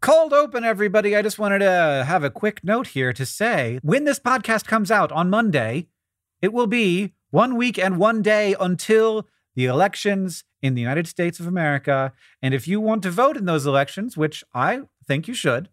Cold open, everybody. I just wanted to have a quick note here to say when this podcast comes out on Monday, it will be one week and one day until the elections in the United States of America. And if you want to vote in those elections, which I think you should,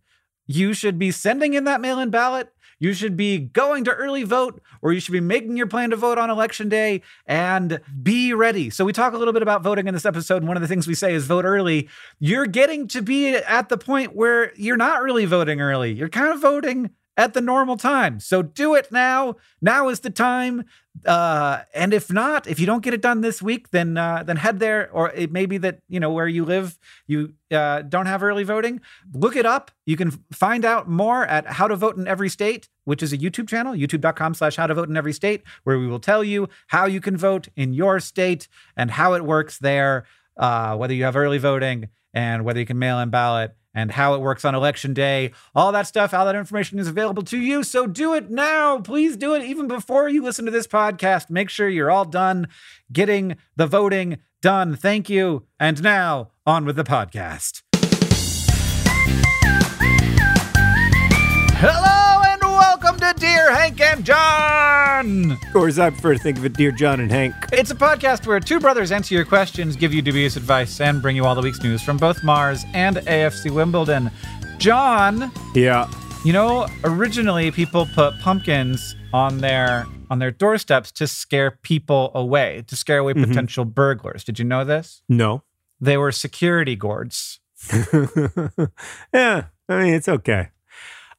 you should be sending in that mail in ballot. You should be going to early vote, or you should be making your plan to vote on election day and be ready. So, we talk a little bit about voting in this episode. And one of the things we say is vote early. You're getting to be at the point where you're not really voting early, you're kind of voting at the normal time. So do it now. Now is the time. Uh, and if not, if you don't get it done this week, then uh, then head there. Or it may be that you know where you live, you uh, don't have early voting. Look it up. You can find out more at How to Vote in Every State, which is a YouTube channel, YouTube.com/slash How to Vote in Every State, where we will tell you how you can vote in your state and how it works there, uh, whether you have early voting and whether you can mail in ballot and how it works on election day. All that stuff, all that information is available to you. So do it now. Please do it even before you listen to this podcast. Make sure you're all done getting the voting done. Thank you. And now, on with the podcast. Hello Dear Hank and John. Or as I prefer to think of it, Dear John and Hank. It's a podcast where two brothers answer your questions, give you dubious advice, and bring you all the week's news from both Mars and AFC Wimbledon. John, Yeah. you know, originally people put pumpkins on their on their doorsteps to scare people away, to scare away mm-hmm. potential burglars. Did you know this? No. They were security guards. yeah. I mean, it's okay.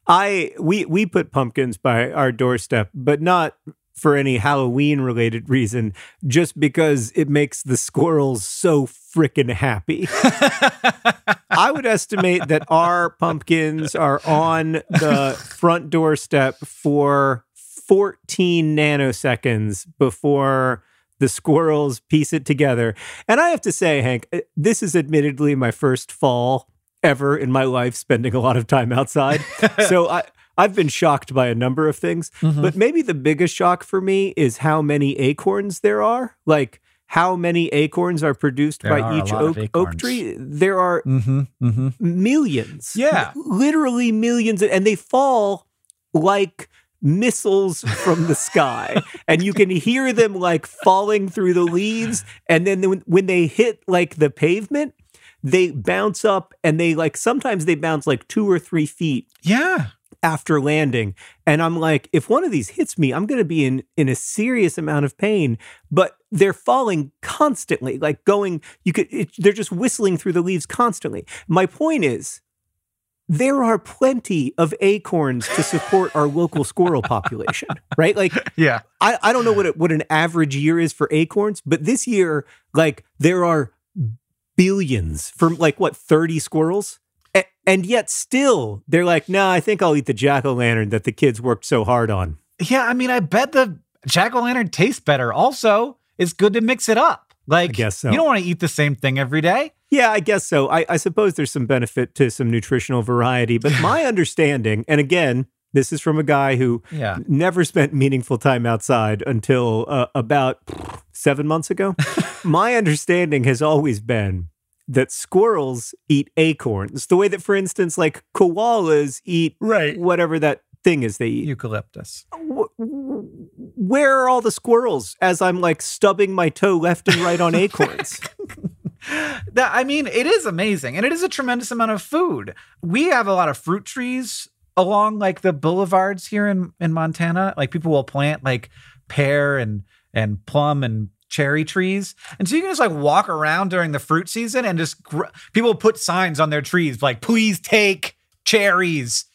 I we we put pumpkins by our doorstep, but not for any Halloween related reason, just because it makes the squirrels so freaking happy. I would estimate that our pumpkins are on the front doorstep for 14 nanoseconds before the squirrels piece it together. And I have to say, Hank, uh, this is admittedly my first fall ever in my life spending a lot of time outside. so I I've been shocked by a number of things, but maybe the biggest shock for me is how many acorns there are. Like how many acorns are produced There by are each oak, oak tree? There are Mm-hmm. Mm-hmm. millions. Yeah. Literally millions. And they fall like missiles from the sky. and you can hear them like falling through the leaves. And then when, when they hit like the pavement, they bounce up and they like sometimes they bounce like two or three feet Yeah. after landing and i'm like if one of these hits me i'm going to be in in a serious amount of pain but they're falling constantly like going you could it, they're just whistling through the leaves constantly my point is there are plenty of acorns to support our local squirrel population right like Yeah. I, I don't know what it, what an average year is for acorns, but this year, like there are billions from like what thirty squirrels, A- And yet still they're like, nah, I think I'll eat the jack o' lantern that the kids worked so hard on. Yeah, I mean, I bet the jack o' lantern tastes better. Also, it's good to mix it up. Like, I guess so. you don't want to eat the same thing every day. Yeah, I guess so. I, I suppose there's some benefit to some nutritional variety, but my understanding, and again, this is from a guy who Yeah. never spent meaningful time outside until uh, about seven months ago. my understanding has always been that squirrels eat acorns, the way that, for instance, like koalas eat Right. whatever that thing is they eat. Eucalyptus. Where are all the squirrels as I'm like stubbing my toe left and right on acorns? That I mean, it is amazing, and it is a tremendous amount of food. We have a lot of fruit trees along like the boulevards here in in Montana. Like people will plant like pear and and plum and cherry trees, and so you can just like walk around during the fruit season and just gr- people put signs on their trees like "Please take cherries."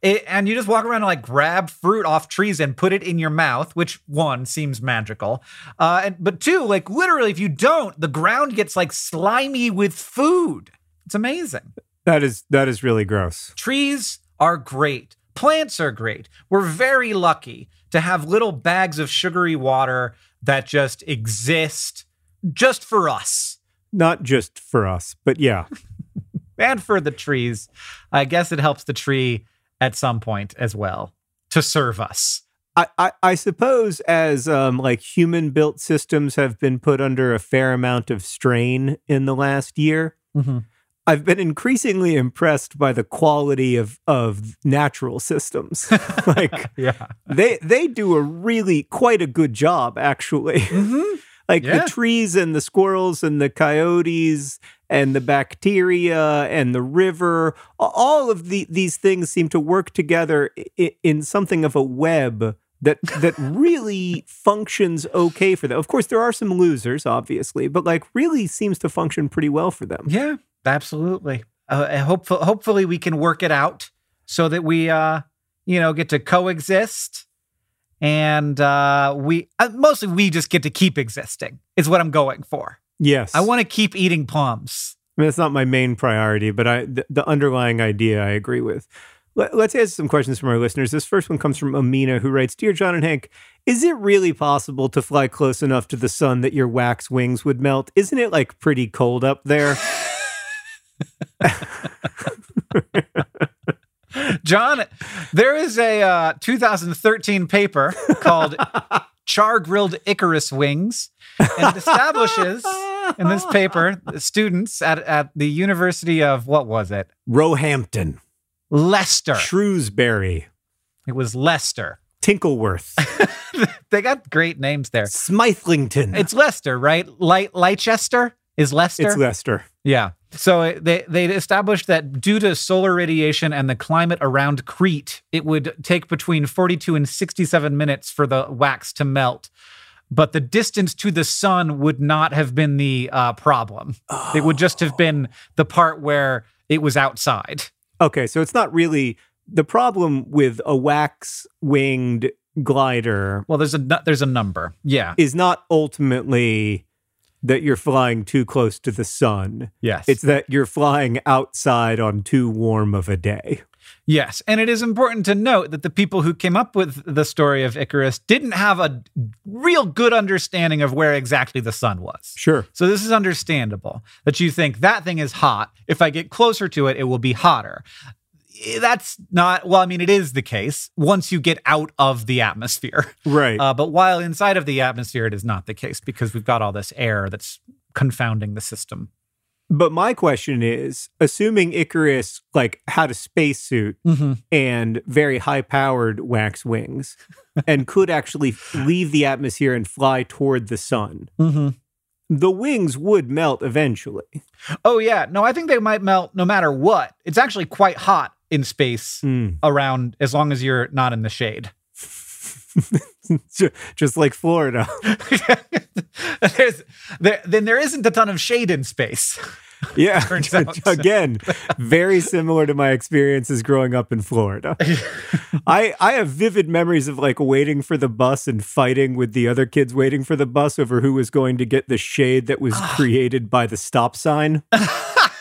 It, and you just walk around and like grab fruit off trees and put it in your mouth, which one seems magical, uh, and but two, like literally, if you don't, the ground gets like slimy with food. It's amazing. that is that is really gross. Trees are great. Plants are great. We're very lucky to have little bags of sugary water that just exist just for us Not just for us, but yeah. and for the trees. I guess it helps the tree at some point as well to serve us. I, I, I suppose as um, like human built systems have been put under a fair amount of strain in the last year, Mhm. I've been increasingly impressed by the quality of of natural systems. like Yeah. they they do a really quite a good job actually. Mm-hmm. like Yeah. the trees and the squirrels and the coyotes and the bacteria and the river all of the, these things seem to work together in, in something of a web that that really functions okay for them of course there are some losers obviously but like really seems to function pretty well for them Yeah, absolutely. Uh, hopefully, hopefully we can work it out so that we, uh, you know, get to coexist, and uh, we uh, mostly we just get to keep existing. Is what I'm going for. yes I want to keep eating plums. I mean, that's not my main priority, but I the, the underlying idea I agree with. Let, let's answer some questions from our listeners. This first one comes from Amina, who writes, "Dear John and Hank, is it really possible to fly close enough to the sun that your wax wings would melt? Isn't it like pretty cold up there?" John, there is a uh, 2013 paper called "Char Grilled Icarus Wings," and it establishes in this paper the students at at the University of what was it, Roehampton, Leicester. Shrewsbury, It was Leicester. Tinkleworth, They got great names there. Smithlington. It's Leicester, right? Light Leicester is Leicester. it's Leicester. yeah. So they they established that due to solar radiation and the climate around Crete, it would take between 42 and 67 minutes for the wax to melt. But the distance to the sun would not have been the uh, problem. It would just have been the part where it was outside. Okay, so it's not really the problem with a wax winged glider Well, there's a there's a number. Yeah. is not ultimately that you're flying too close to the sun. Yes. It's that you're flying outside on too warm of a day. Yes. And it is important to note that the people who came up with the story of Icarus didn't have a real good understanding of where exactly the sun was. Sure. So this is understandable that you think that thing is hot. If I get closer to it, it will be hotter. Eh, That's not, well, I mean, it is the case once you get out of the atmosphere. Right. Uh, but while inside of the atmosphere, it is not the case because we've got all this air that's confounding the system. but my question is, assuming Icarus like had a spacesuit Mm-hmm. and very high powered wax wings and could actually leave the atmosphere and fly toward the sun, Mm-hmm. the wings would melt eventually. Oh yeah, no, I think they might melt no matter what. It's actually quite hot in space Mm. around as long as you're not in the shade. Just like Florida. There's there then there isn't a ton of shade in space. Yeah. Out. Again, very similar to my experiences growing up in Florida. I I have vivid memories of like waiting for the bus and fighting with the other kids waiting for the bus over who was going to get the shade that was created by the stop sign.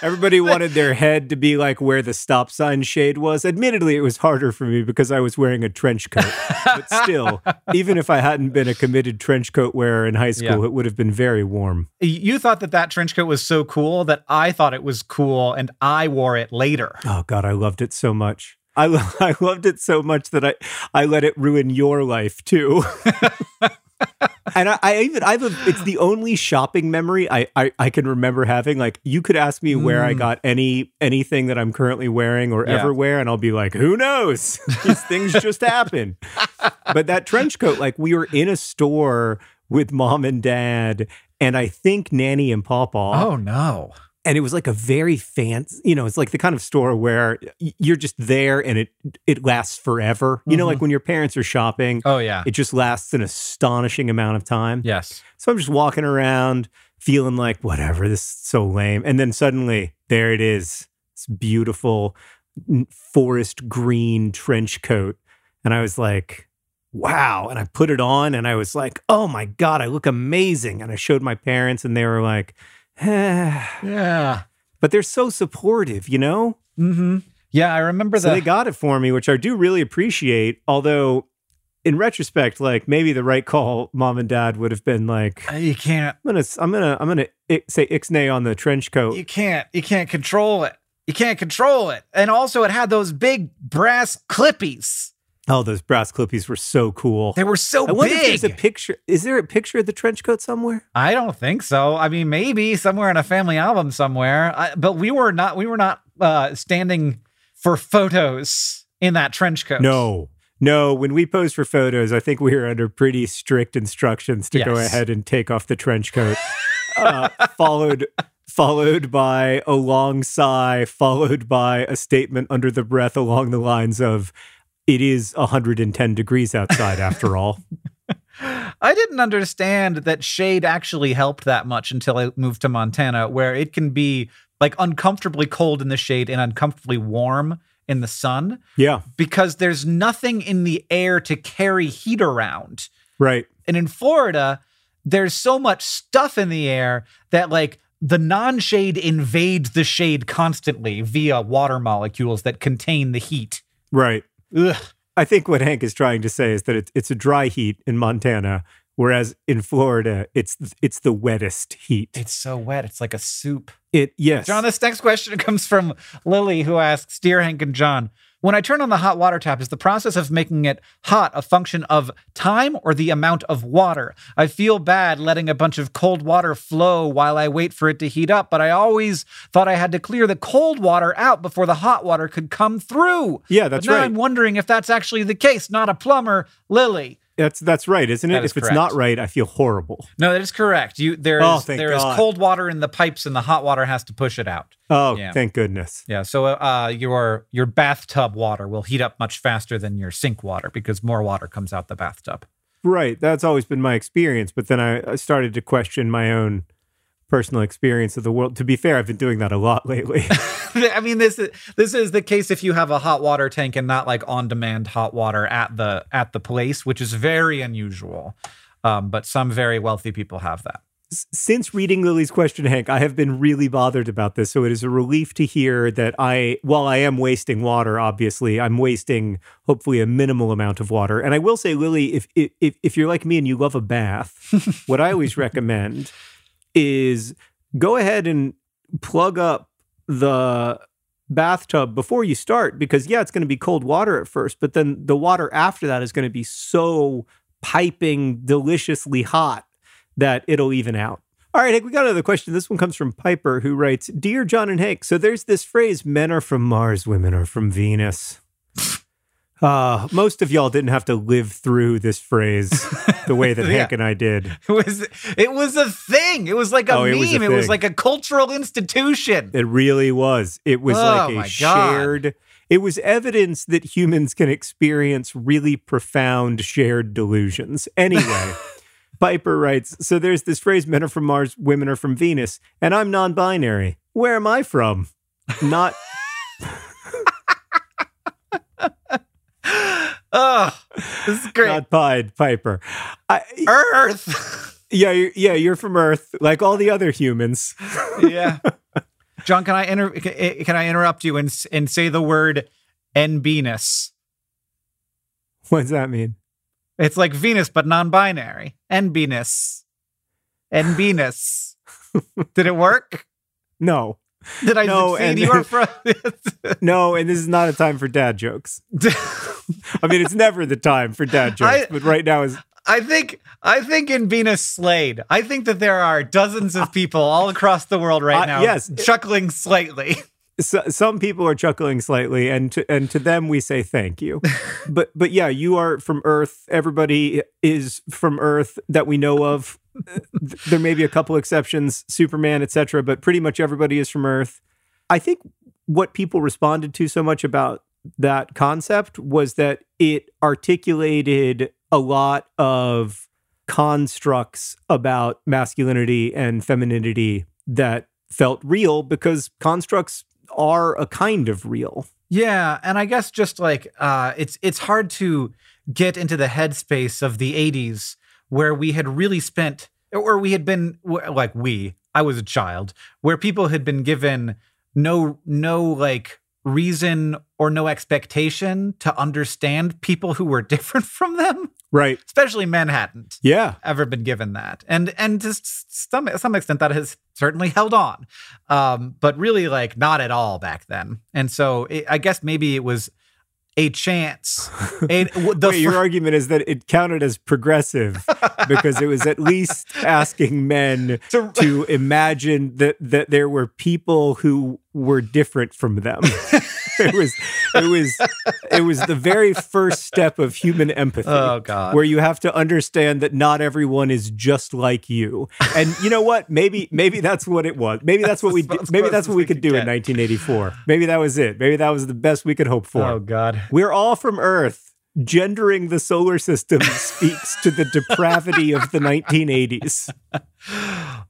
Everybody wanted their head to be like where the stop sign shade was. Admittedly, it was harder for me because I was wearing a trench coat. but still, even if I hadn't been a committed trench coat wearer in high school, Yeah. it would have been very warm. You thought that that trench coat was so cool that I thought it was cool and I wore it later. Oh God, I loved it so much. I, lo- I loved it so much that I, I let it ruin your life too. and I, I even I've a, it's the only shopping memory I, I I can remember having. Like you could ask me where I Mm. got any anything that I'm currently wearing or Yeah. ever wear, and I'll be like, who knows? These things just happen. But that trench coat, like we were in a store with mom and dad, and I think Nanny and Papa. Oh no. And it was like a very fancy you know it's like the kind of store where you're just there and it it lasts forever you know Mhm. like when your parents are shopping Oh yeah. it just lasts an astonishing amount of time yes. so i'm just walking around feeling like whatever this is so lame and then suddenly there it is it's beautiful forest green trench coat and i was like wow and i put it on and i was like oh my god i look amazing and i showed my parents and they were like Yeah. but they're so supportive, you know? Mm-hmm. Yeah, I remember that. So the they got it for me, which I do really appreciate. Although, in retrospect, like maybe the right call, mom and dad would have been like, you can't "I'm gonna, I'm gonna, I'm gonna say ixnay on the trench coat." you can't you can't control it. You can't control it. And also it had those big brass clippies. Oh, those brass clippies were so cool. They were so I wonder big. if there's a picture. Is there a picture of the trench coat somewhere? I don't think so. I mean, maybe somewhere in a family album somewhere. I, but we were not. We were not uh, standing for photos in that trench coat. No. No, when we posed for photos, I think we were under pretty strict instructions to go ahead and take off the trench coat. uh, followed followed by a long sigh, followed by a statement under the breath along the lines of it is 110 degrees outside after all. I didn't understand that shade actually helped that much until I moved to Montana, where it can be like uncomfortably cold in the shade and uncomfortably warm in the sun Yeah, because there's nothing in the air to carry heat around. right. And in Florida, there's so much stuff in the air that like the non-shade invades the shade constantly via water molecules that contain the heat. Right. Ugh. I think what Hank is trying to say is that it's it's a dry heat in Montana, whereas in Florida it's it's the wettest heat. It's so wet. It's like a soup. It yes. John, this next question comes from Lily, who asks Dear Hank and John, when I turn on the hot water tap, is the process of making it hot a function of time or the amount of water? I feel bad letting a bunch of cold water flow while I wait for it to heat up, but I always thought I had to clear the cold water out before the hot water could come through. yeah, that's but now right. I'm wondering if that's actually the case. Not a plumber, Lily. That's that's right, isn't it? That is if it's correct. not right, I feel horrible. No, that is correct. You there is Oh, thank there is cold water in the pipes, and the hot water has to push it out. Oh, Yeah. thank goodness. Yeah, so uh, your your bathtub water will heat up much faster than your sink water because more water comes out the bathtub. Right. That's always been my experience. But then I, I started to question my own personal experience of the world. To be fair, I've been doing that a lot lately. I mean, this is this is the case if you have a hot water tank and not like on demand hot water at the at the place, which is very unusual. Um, but some very wealthy people have that. Since reading Lily's question, Hank, I have been really bothered about this. So it is a relief to hear that I, while I am wasting water, obviously, I'm wasting hopefully a minimal amount of water. And I will say, Lily, if if if you're like me and you love a bath, what I always recommend is go ahead and plug up the bathtub before you start because yeah it's going to be cold water at first but then the water after that is going to be so piping deliciously hot that it'll even out all right, Hank, we got another question. This one comes from Piper, who writes Dear John and Hank, so there's this phrase men are from Mars, women are from Venus. Uh, most of y'all didn't have to live through this phrase the way that Yeah. Hank and I did. It was it was a thing. It was like a Oh, it meme. was a it was like a cultural institution. It really was. It was Oh, like a shared. It was evidence that humans can experience really profound shared delusions. Anyway, Piper writes So there's this phrase men are from Mars, women are from Venus, and I'm non binary. Where am I from? Not. Oh, this is great. Not Pied Piper. I, Earth. yeah, you're, yeah, you're from Earth, like all the other humans. yeah. John, can I inter- can I interrupt you and and say the word "envenus"? What does that mean? It's like Venus, but non-binary. Envenus. Envenus. Did it work? No. Did I No, succeed? and- you are from. No, and this is not a time for dad jokes. I mean, it's never the time for dad jokes, I- but right now is I think I think in Venus Slade. I think that there are dozens of people all across the world right Uh, now, yes. chuckling slightly. so, some people are chuckling slightly, and to, and to them we say thank you. but but yeah, you are from Earth. Everybody is from Earth that we know of. There may be a couple exceptions, Superman, etc., but pretty much everybody is from Earth. I think what people responded to so much about that concept was that it articulated a lot of constructs about masculinity and femininity that felt real because constructs are a kind of real. Yeah, and I guess just like uh, it's it's hard to get into the headspace of the '80s where we had really spent, or we had been like we. I was a child where people had been given no no like reason or no expectation to understand people who were different from them, Right. especially men hadn't Yeah. ever been given that, and and to some some extent that has certainly held on, um, but really like not at all back then. And so it, I guess maybe it was a chance. A, Wait, your fir- argument is that it counted as progressive because it was at least asking men To- to imagine that that there were people who were different from them. it was it was it was the very first step of human empathy. oh god. where you have to understand that not everyone is just like you. And you know what? Maybe maybe that's what it was. Maybe that's what we did. Maybe that's what we could could do in 1984. Maybe that was it. Maybe that was the best we could hope for. oh god. We're all from Earth. Gendering the solar system speaks to the depravity of the 1980s.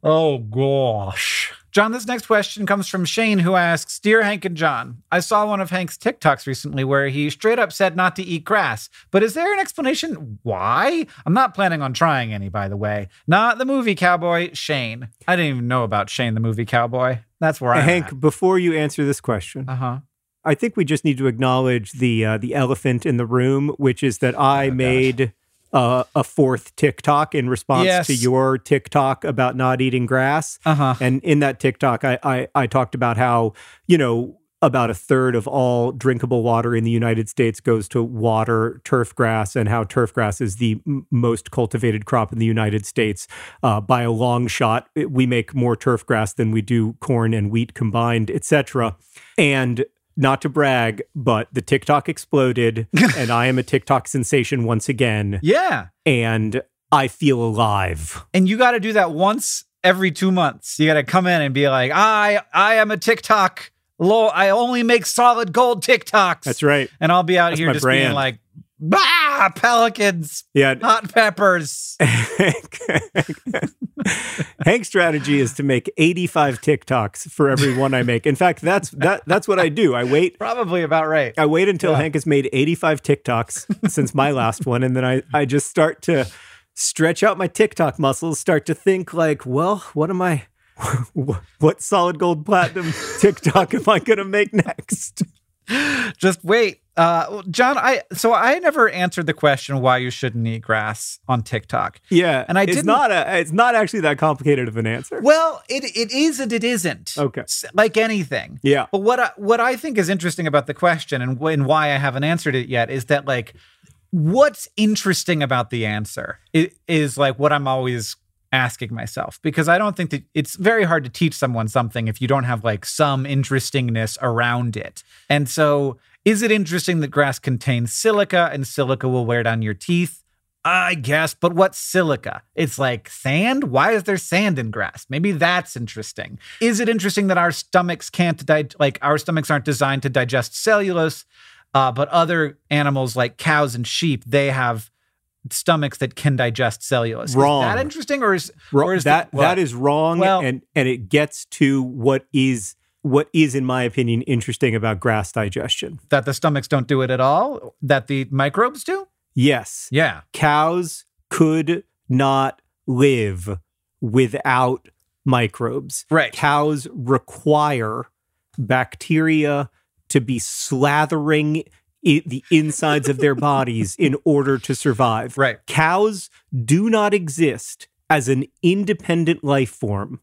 Oh gosh. John, this next question comes from Shane, who asks Dear Hank and John, I saw one of Hank's TikToks recently where he straight up said not to eat grass. But is there an explanation why? I'm not planning on trying any, by the way. Not the movie cowboy, Shane. I didn't even know about Shane, the movie cowboy. That's where I'm Hank, before you answer this question, Uh huh. I think we just need to acknowledge the uh, the elephant in the room, which is that I Oh, gosh. Uh, a fourth TikTok in response Yes. to your TikTok about not eating grass. Uh huh. And in that TikTok, I, I I talked about how you know about a third of all drinkable water in the United States goes to water turf grass, and how turf grass is the m- most cultivated crop in the United States uh, by a long shot. We make more turf grass than we do corn and wheat combined, etc. And not to brag, but the TikTok exploded, and I am a TikTok sensation once again, Yeah. and I feel alive. And you got to do that once every two months. You got to come in and be like, I, I am a TikTok. Lo, I only make solid gold TikToks. That's right. And I'll be out That's here just being like, bah, pelicans, Yeah, hot peppers. Hank's strategy is to make 85 TikToks for every one I make. In fact, that's that that's what I do. I wait Probably about right. I wait until Yeah. Hank has made 85 TikToks since my last one and then I I just start to stretch out my TikTok muscles, start to think like, well, what am I what solid gold platinum TikTok am I going to make next? Just wait. Uh, John, I so I never answered the question why you shouldn't eat grass on TikTok. Yeah. And I didn't- a it's not actually that complicated of an answer. Well, it it is and it isn't. Okay. Like anything. Yeah. But what I, what I think is interesting about the question and, wh- and why I haven't answered it yet is that like what's interesting about the answer is, is like what I'm always asking myself because I don't think that it's very hard to teach someone something if you don't have like some interestingness around it. And so is it interesting that grass contains silica and silica will wear down your teeth? I guess, but what's silica? It's like sand. Why is there sand in grass? Maybe that's interesting. Is it interesting that our stomachs can't di- like our stomachs aren't designed to digest cellulose, uh, but other animals like cows and sheep they have stomachs that can digest cellulose? Wrong. Is that interesting, or is Wrong. or is the- that that is wrong Well- and and it gets to what is what is in my opinion interesting about grass digestion that the stomachs don't do it at all? That the microbes do? yes Yeah. cows could not live without microbes. Right. Cows require bacteria to be slathering i- the insides of their bodies in order to survive. Right. Cows do not exist as an independent life form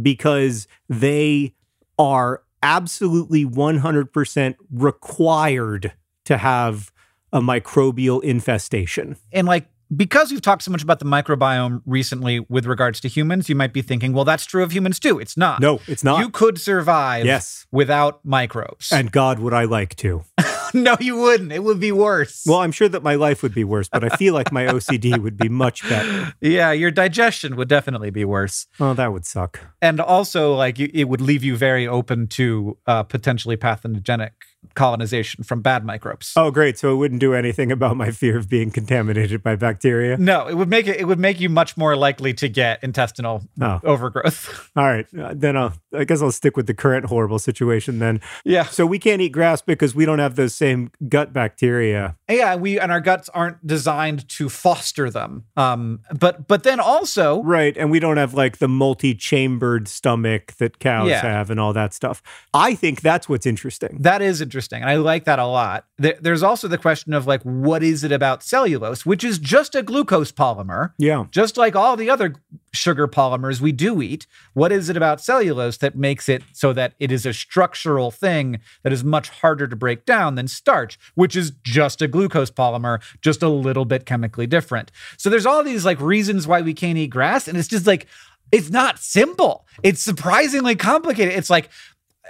because they are absolutely 100% required to have a microbial infestation. And like because we've talked so much about the microbiome recently with regards to humans, you might be thinking, well, that's true of humans too. It's not. No, it's not. You could survive Yes. without microbes. and God, would I like to? no, you wouldn't. It would be worse. Well, I'm sure that my life would be worse, but I feel like my OCD would be much better. yeah, your digestion would definitely be worse. Oh, that would suck. And also, like, it would leave you very open to uh, potentially pathogenic colonization from bad microbes. Oh, great. So it wouldn't do anything about my fear of being contaminated by bacteria. No, it would make it. It would make you much more likely to get intestinal Oh. overgrowth. All right. Uh, then I'll, I guess I'll stick with the current horrible situation then. yeah, So we can't eat grass because we don't have those same gut bacteria. yeah. We and our guts aren't designed to foster them. Um, but but then also, Right. And we don't have like the multi chambered stomach that cows Yeah. have and all that stuff. I think that's what's interesting. That is interesting. And I like that a lot. There, there's also the question of like, what is it about cellulose, which is just a glucose polymer, Yeah. just like all the other sugar polymers we do eat. What is it about cellulose that makes it so that it is a structural thing that is much harder to break down than starch, which is just a glucose polymer, just a little bit chemically different? So there's all these like reasons why we can't eat grass. And it's just like, it's not simple. It's surprisingly complicated. It's like,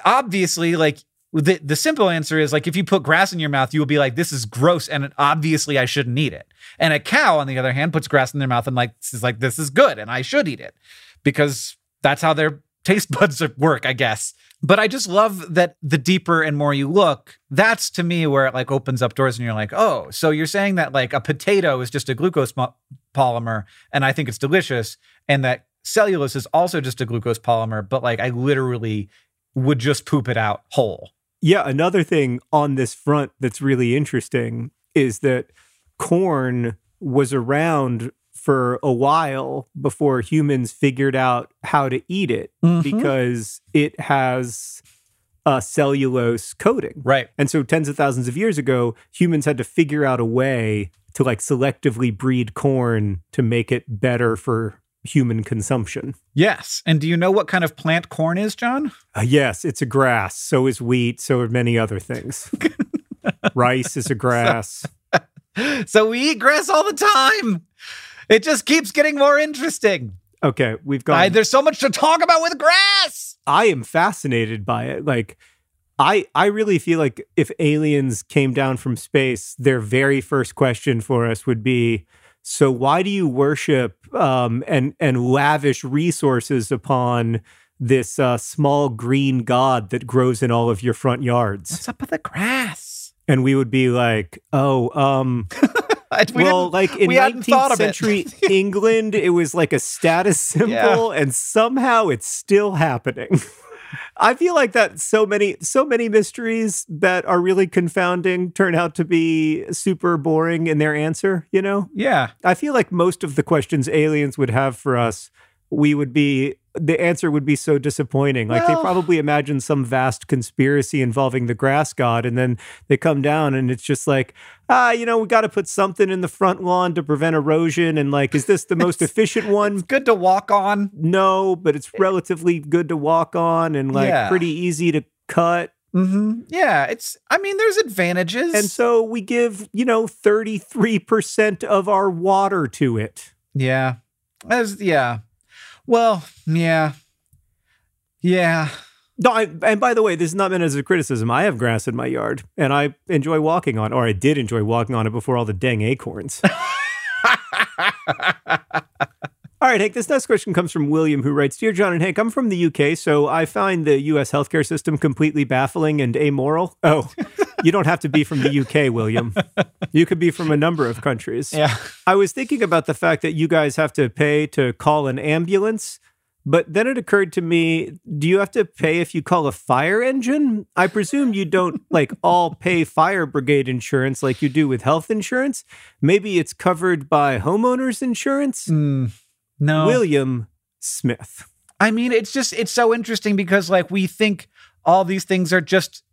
obviously, like, the, the simple answer is like if you put grass in your mouth, you will be like, this is gross, and obviously I shouldn't eat it. And a cow, on the other hand, puts grass in their mouth and like is like, this is good, and I should eat it because that's how their taste buds work, I guess. But I just love that the deeper and more you look, that's to me where it like opens up doors and you're like, oh, so you're saying that like a potato is just a glucose mo- polymer and I think it's delicious, and that cellulose is also just a glucose polymer, but like I literally would just poop it out whole. Yeah, another thing on this front that's really interesting is that corn was around for a while before humans figured out how to eat it Mhm. because it has a cellulose coating. Right. And so tens of thousands of years ago, humans had to figure out a way to like selectively breed corn to make it better for human consumption. Yes. And do you know what kind of plant corn is, John? Uh, yes, it's a grass. So is wheat. So are many other things. Rice is a grass. So we eat grass all the time. It just keeps getting more interesting. Okay, we've got. I, there's so much to talk about with grass. I am fascinated by it. Like, I I really feel like if aliens came down from space, their very first question for us would be, "So why do you worship um, and and lavish resources upon this uh, small green god that grows in all of your front yards?" What's up with the grass? And we would be like, "Oh, um." We well, like in we 19th of it. century England, it was like a status symbol, Yeah. and somehow it's still happening. I feel like that so many so many mysteries that are really confounding turn out to be super boring in their answer, you know? yeah. I feel like most of the questions aliens would have for us, we would be the answer would be so disappointing. Like Well- they probably imagine some vast conspiracy involving the grass god, and then they come down and it's just like, ah, you know, we got to put something in the front lawn to prevent erosion. And like, is this the most efficient one? Good to walk on. No, but it's relatively good to walk on and like Yeah. pretty easy to cut. Mm-hmm. Yeah. It's, I mean, there's advantages. And so we give, you know, 33% of our water to it. yeah. As, yeah. Well, yeah. Yeah. No, I, and by the way, this is not meant as a criticism. I have grass in my yard, and I enjoy walking on, or I did enjoy walking on it before all the dang acorns. all right, Hank. This next question comes from William, who writes, "Dear John and Hank, I'm from the UK, so I find the U.S. healthcare system completely baffling and amoral." Oh, you don't have to be from the UK, William. You could be from a number of countries. Yeah. I was thinking about the fact that you guys have to pay to call an ambulance, but then it occurred to me do you have to pay if you call a fire engine? I presume you don't like all pay fire brigade insurance like you do with health insurance. Maybe it's covered by homeowners insurance. Mm, no. William Smith. I mean, it's just it's so interesting because like we think all these things are just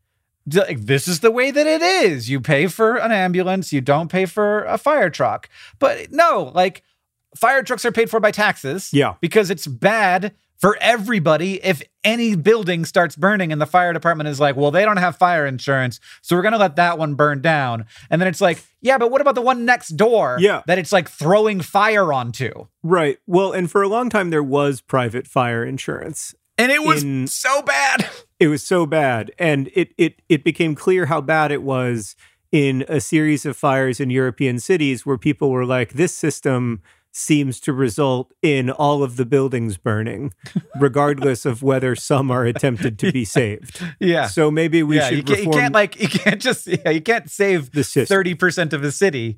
like, this is the way that it is. You pay for an ambulance, you don't pay for a fire truck. But no, like fire trucks are paid for by taxes. Yeah. Because it's bad for everybody if any building starts burning and the fire department is like, well, they don't have fire insurance, so we're going to let that one burn down. And then it's like, yeah, but what about the one next door Yeah. that it's like throwing fire onto? Right. Well, and for a long time there was private fire insurance. And it was In- so bad. It was so bad, and it it it became clear how bad it was in a series of fires in European cities where people were like, "This system." Seems to result in all of the buildings burning, regardless of whether some are attempted to be saved. Yeah. So maybe we yeah, should you can't, you can't like you can't just yeah, you can't save the thirty percent of the city.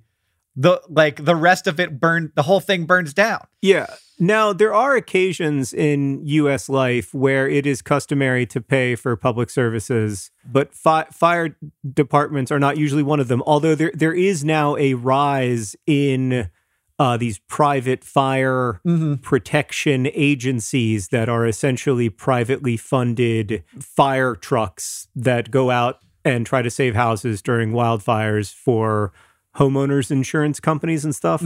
The like the rest of it burned. The whole thing burns down. Yeah. Now, there are occasions in U.S. life where it is customary to pay for public services, but fi- fire departments are not usually one of them. Although there there is now a rise in uh, these private fire protection agencies that are essentially privately funded fire trucks that go out and try to save houses during wildfires for homeowners insurance companies and stuff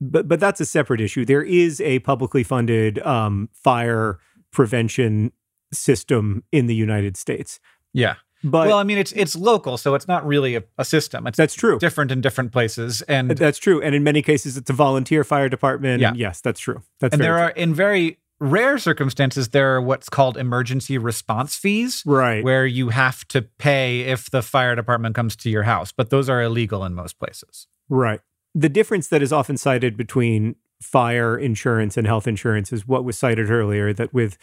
but but that's a separate issue. There is a publicly funded um, fire prevention system in the United States, Yeah. but well, I mean, it's it's local, so it's not really a, a system. It's that's true. different in different places, and That's true, and in many cases, it's a volunteer fire department. Yeah. and yes, that's true. That's and there are in very rare circumstances there are what's called emergency response fees, right. where you have to pay if the fire department comes to your house, but those are illegal in most places. Right. The difference that is often cited between fire insurance and health insurance is what was cited earlier that with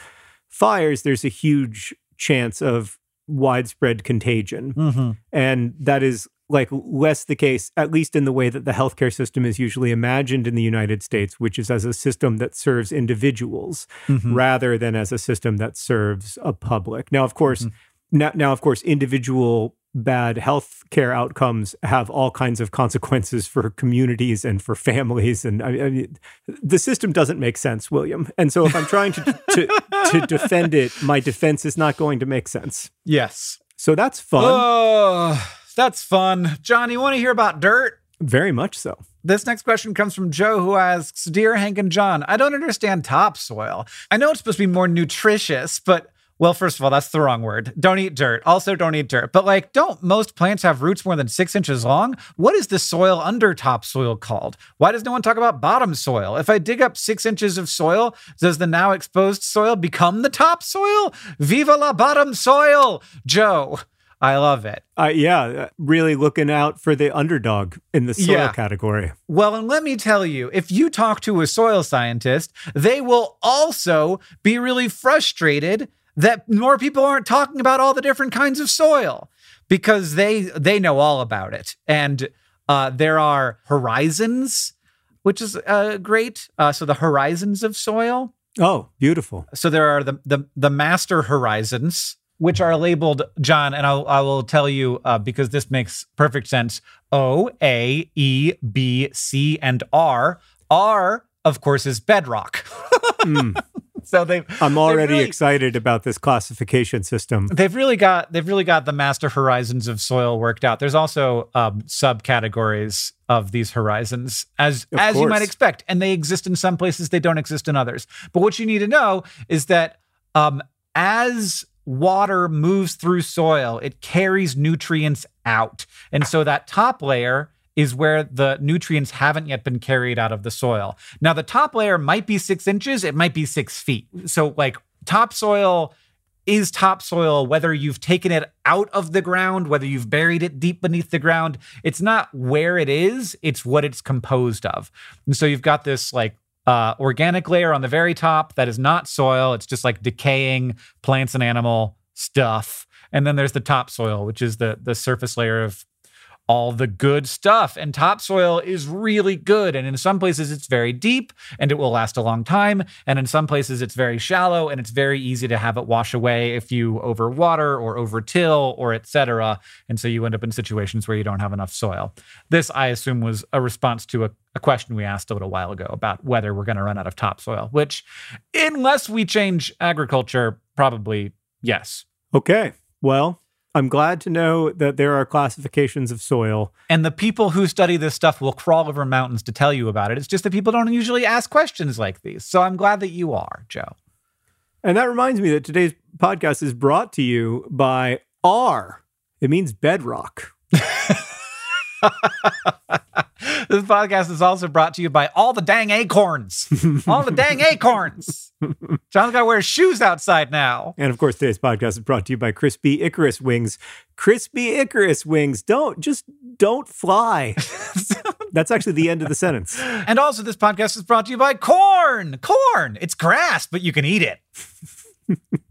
fires, there's a huge chance of widespread contagion. Mm-hmm. And that is like less the case, at least in the way that the healthcare system is usually imagined in the United States, which is as a system that serves individuals Mm-hmm. rather than as a system that serves a public. Now, of course, Mm-hmm. now, now, of course, individual bad health care outcomes have all kinds of consequences for communities and for families. And I, I mean, the system doesn't make sense, William. And so if I'm trying to, to, to defend it, my defense is not going to make sense. Yes. So that's fun. Oh, that's fun. John, you want to hear about dirt? Very much so. This next question comes from Joe, who asks Dear Hank and John, I don't understand topsoil. I know it's supposed to be more nutritious, but well, first of all, that's the wrong word. Don't eat dirt. Also, don't eat dirt. But like, don't most plants have roots more than six inches long? What is the soil under topsoil called? Why does no one talk about bottom soil? If I dig up six inches of soil, does the now exposed soil become the topsoil? Viva la bottom soil, Joe. I love it. Uh, yeah, really looking out for the underdog in the soil Yeah. category. Well, and let me tell you, if you talk to a soil scientist, they will also be really frustrated that more people aren't talking about all the different kinds of soil because they they know all about it. And uh, there are horizons, which is uh, great. Uh, so the horizons of soil. Oh, beautiful. So there are the the, the master horizons, which are labeled John, and I'll, I will tell you uh, because this makes perfect sense. O, A, E, B, C, and R. R, of course, is bedrock. Mm. so they I'm already really- excited about this classification system. they've really got they've really got the master horizons of soil worked out. There's also um, subcategories of these horizons, as Of as you might expect, and they exist in some places. They don't exist in others. But what you need to know is that um, as water moves through soil, it carries nutrients out, and so that top layer is where the nutrients haven't yet been carried out of the soil. Now, the top layer might be six inches, it might be six feet. So, like topsoil is topsoil, whether you've taken it out of the ground, whether you've buried it deep beneath the ground. It's not where it is, it's what it's composed of. And so you've got this like uh, organic layer on the very top that is not soil, it's just like decaying plants and animal stuff. And then there's the topsoil, which is the the surface layer of all the good stuff. And topsoil is really good. And in some places, it's very deep and it will last a long time. And in some places, it's very shallow and it's very easy to have it wash away if you overwater or overtill or etc. And so you end up in situations where you don't have enough soil. This, I assume, was a response to a, a question we asked a little while ago about whether we're going to run out of topsoil, which, unless we change agriculture, probably yes. Okay. Well, I'm glad to know that there are classifications of soil. And the people who study this stuff will crawl over mountains to tell you about it. It's just that people don't usually ask questions like these. So I'm glad that you are, Joe. And that reminds me that today's podcast is brought to you by R. It means bedrock. this podcast is also brought to you by all the dang acorns. all the dang acorns. John's got to wear shoes outside now. And of course, today's podcast is brought to you by Crispy Icarus Wings. Crispy Icarus Wings. Don't just don't fly. That's actually the end of the sentence. And also, this podcast is brought to you by corn. Corn. It's grass, but you can eat it.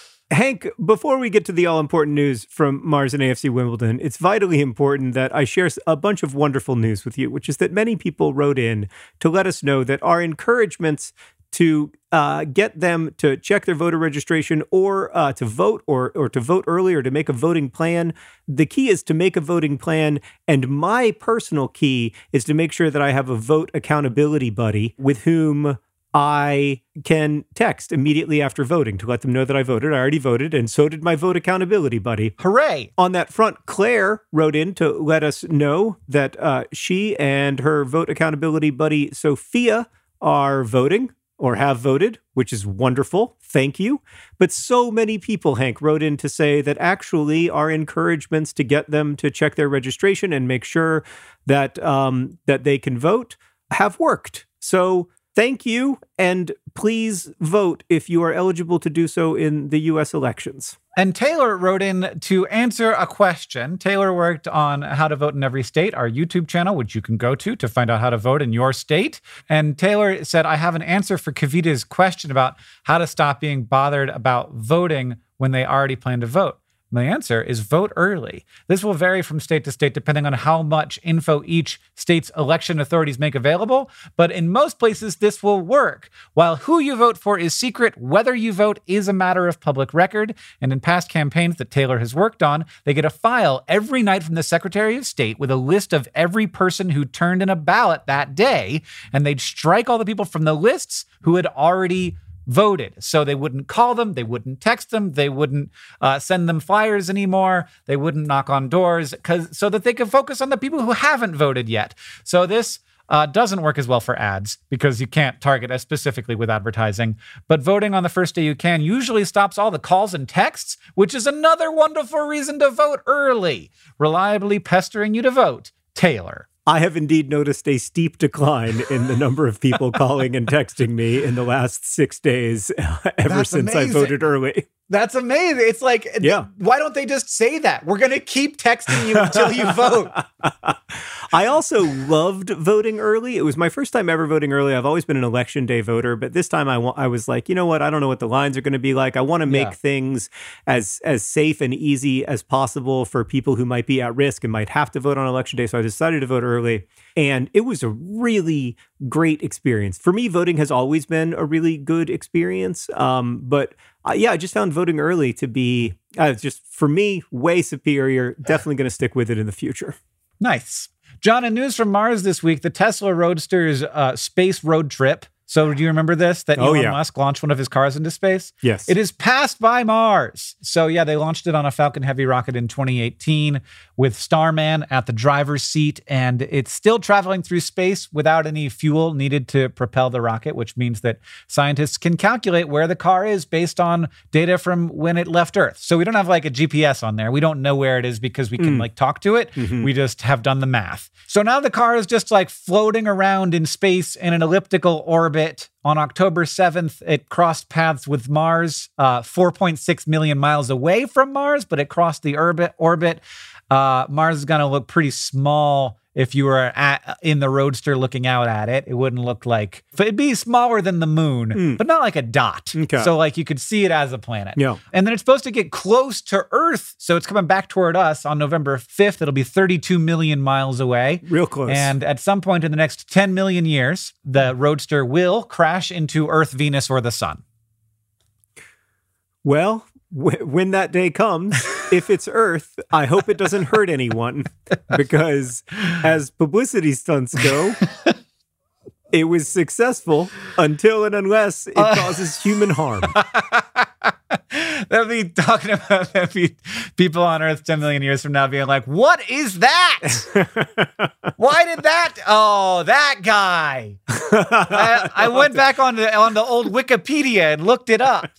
Hank, before we get to the all important news from Mars and AFC Wimbledon, it's vitally important that I share a bunch of wonderful news with you, which is that many people wrote in to let us know that our encouragements to uh, get them to check their voter registration or uh, to vote or, or to vote early or to make a voting plan. The key is to make a voting plan. And my personal key is to make sure that I have a vote accountability buddy with whom I can text immediately after voting to let them know that I voted. I already voted, and so did my vote accountability buddy. Hooray! On that front, Claire wrote in to let us know that uh, she and her vote accountability buddy Sophia are voting or have voted, which is wonderful. Thank you. But so many people, Hank, wrote in to say that actually our encouragements to get them to check their registration and make sure that um, that they can vote have worked. So Thank you, and please vote if you are eligible to do so in the US elections. And Taylor wrote in to answer a question. Taylor worked on how to vote in every state, our YouTube channel, which you can go to to find out how to vote in your state. And Taylor said, I have an answer for Kavita's question about how to stop being bothered about voting when they already plan to vote. My answer is vote early. This will vary from state to state depending on how much info each state's election authorities make available, but in most places, this will work. While who you vote for is secret, whether you vote is a matter of public record. And in past campaigns that Taylor has worked on, they get a file every night from the Secretary of State with a list of every person who turned in a ballot that day, and they'd strike all the people from the lists who had already voted. So they wouldn't call them, they wouldn't text them, they wouldn't uh, send them flyers anymore, they wouldn't knock on doors, because so that they could focus on the people who haven't voted yet. So this uh, doesn't work as well for ads because you can't target as specifically with advertising. But voting on the first day you can usually stops all the calls and texts, which is another wonderful reason to vote early. Reliably pestering you to vote. Taylor. I have indeed noticed a steep decline in the number of people calling and texting me in the last six days ever That's since amazing. I voted early. That's amazing. It's like, Yeah. why don't they just say that? We're going to keep texting you until you vote. I also loved voting early. It was my first time ever voting early. I've always been an election day voter, but this time I wa- I was like, you know what? I don't know what the lines are going to be like. I want to make Yeah. things as as safe and easy as possible for people who might be at risk and might have to vote on election day. So I decided to vote early, and it was a really great experience. For me, voting has always been a really good experience. Um, but uh, yeah, I just found voting early to be uh, just for me way superior. Definitely going to stick with it in the future. Nice. John, in news from Mars this week, the Tesla Roadster's uh, space road trip. So, do you remember this? That Oh, Elon yeah. Musk launched one of his cars into space? Yes. It is passed by Mars. So, yeah, they launched it on a Falcon Heavy rocket in 2018 with Starman at the driver's seat. And it's still traveling through space without any fuel needed to propel the rocket, which means that scientists can calculate where the car is based on data from when it left Earth. So, we don't have like a GPS on there. We don't know where it is because we can like talk to it. We just have done the math. So, now the car is just like floating around in space in an elliptical orbit. On October 7th, it crossed paths with Mars, uh, 4.6 million miles away from Mars, but it crossed the orbit. orbit. Uh, Mars is going to look pretty small if you were at, in the Roadster looking out at it. It wouldn't look like, it'd be smaller than the moon, but not like a dot. Okay. So, like, you could see it as a planet. Yeah. And then it's supposed to get close to Earth. So, it's coming back toward us on November 5th. It'll be 32 million miles away. Real close. And at some point in the next 10 million years, the Roadster will crash into Earth, Venus, or the Sun. Well, w- when that day comes, if it's Earth, I hope it doesn't hurt anyone because, as publicity stunts go, it was successful until and unless it uh. causes human harm. They'll be talking about there'll be people on Earth 10 million years from now being like, what is that? Why did that? Oh, that guy. I, I went back on the, on the old Wikipedia and looked it up.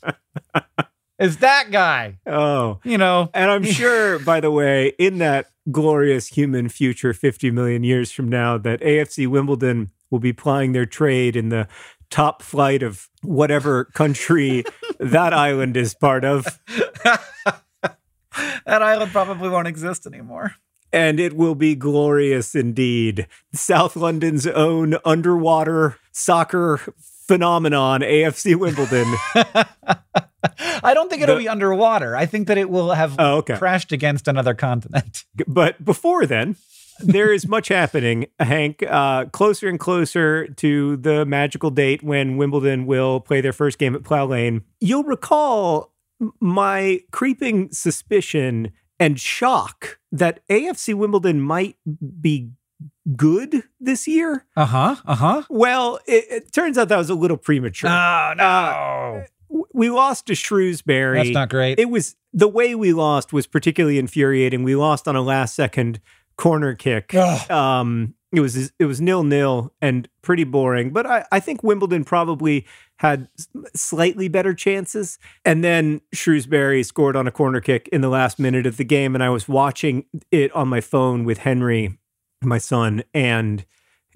It's that guy. Oh. You know, And I'm sure, by the way, in that glorious human future 50 million years from now, that AFC Wimbledon will be plying their trade in the top flight of whatever country that island is part of. that island probably won't exist anymore. and it will be glorious indeed. South London's own underwater soccer phenomenon, AFC Wimbledon. I don't think it'll The- be underwater. I think that it will have Oh, okay. crashed against another continent. but before then, there is much happening, Hank. Uh, closer and closer to the magical date when Wimbledon will play their first game at Plough Lane. You'll recall my creeping suspicion and shock that AFC Wimbledon might be good this year. Uh huh. Uh huh. Well, it, it turns out that was a little premature. Oh no, W- we lost to Shrewsbury. that's not great. It was the way we lost was particularly infuriating. We lost on a last second corner kick. Um, it was it was nil nil and pretty boring. But I, I think Wimbledon probably had slightly better chances. And then Shrewsbury scored on a corner kick in the last minute of the game, and I was watching it on my phone with Henry, my son, and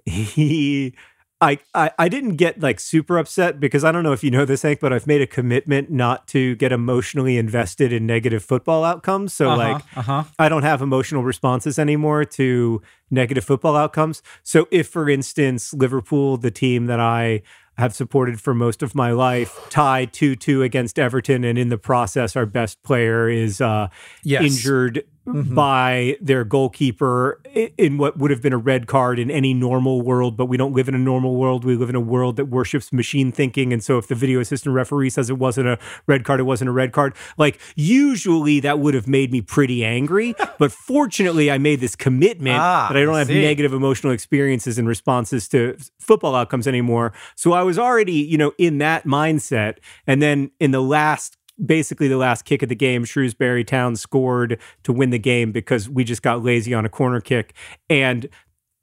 he I, I I didn't get like super upset because I don't know if you know this, Hank, but I've made a commitment not to get emotionally invested in negative football outcomes. So like uh huh. I don't have emotional responses anymore to negative football outcomes. So if for instance Liverpool, the team that I have supported for most of my life, tied 2-2 against Everton and in the process our best player is uh Yes. injured by their goalkeeper in what would have been a red card in any normal world, but we don't live in a normal world. We live in a world that worships machine thinking. And so if the video assistant referee says it wasn't a red card, it wasn't a red card. Like usually that would have made me pretty angry. but fortunately, I made this commitment Ah, that I don't I have negative emotional experiences and responses to football outcomes anymore. So I was already, you know, in that mindset. And then in the last basically the last kick of the game, Shrewsbury Town scored to win the game because we just got lazy on a corner kick. And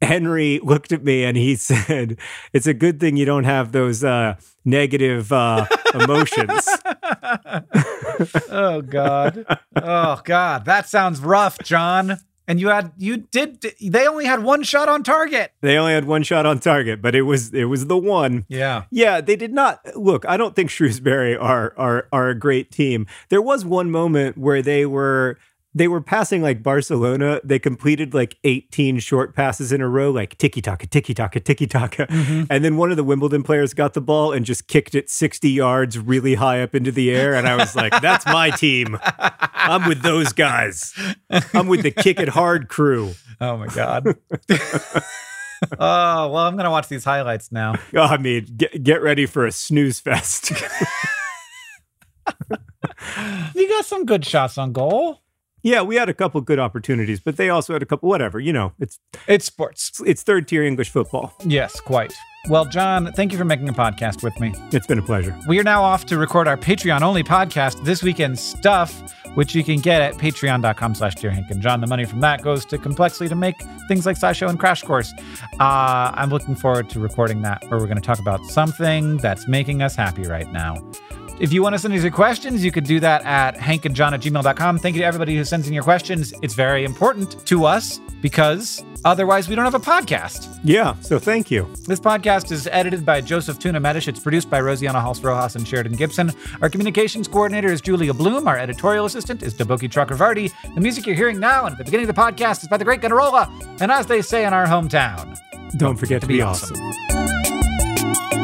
Henry looked at me and he said, "It's a good thing you don't have those uh, negative uh, emotions." oh God. Oh God. That sounds rough, John. And you had you did they only had one shot on target. They only had one shot on target, but it was it was the one. Yeah. Yeah, they did not look, I don't think Shrewsbury are are are a great team. There was one moment where they were they were passing like Barcelona. They completed like 18 short passes in a row, like tiki taka, tiki taka, tiki taka. Mm-hmm. And then one of the Wimbledon players got the ball and just kicked it 60 yards really high up into the air. And I was like, that's my team. I'm with those guys. I'm with the kick it hard crew. Oh my God. oh, well, I'm going to watch these highlights now. Oh, I mean, get, get ready for a snooze fest. you got some good shots on goal. Yeah, we had a couple good opportunities, but they also had a couple. Whatever, you know, it's it's sports. It's, third tier English football. Yes, quite. Well, John, thank you for making a podcast with me. It's been a pleasure. We are now off to record our Patreon only podcast, This Weekend Stuff, which you can get at patreon.com slash Dear Hank and John. The money from that goes to Complexly to make things like SciShow and Crash Course. Uh, I'm looking forward to recording that, where we're going to talk about something that's making us happy right now. If you want to send us your questions, you could do that at hankandjohn at gmail.com. Thank you to everybody who sends in your questions. It's very important to us because otherwise we don't have a podcast. Yeah, so thank you. This podcast is edited by Joseph Tuna Medish. It's produced by Rosianna Halse Rojas and Sheridan Gibson. Our communications coordinator is Julia Bloom. Our editorial assistant is Deboki Chakravarti. The music you're hearing now and at the beginning of the podcast is by the great Gunnarolla. And as they say in our hometown, don't, forget, to be, be awesome. awesome.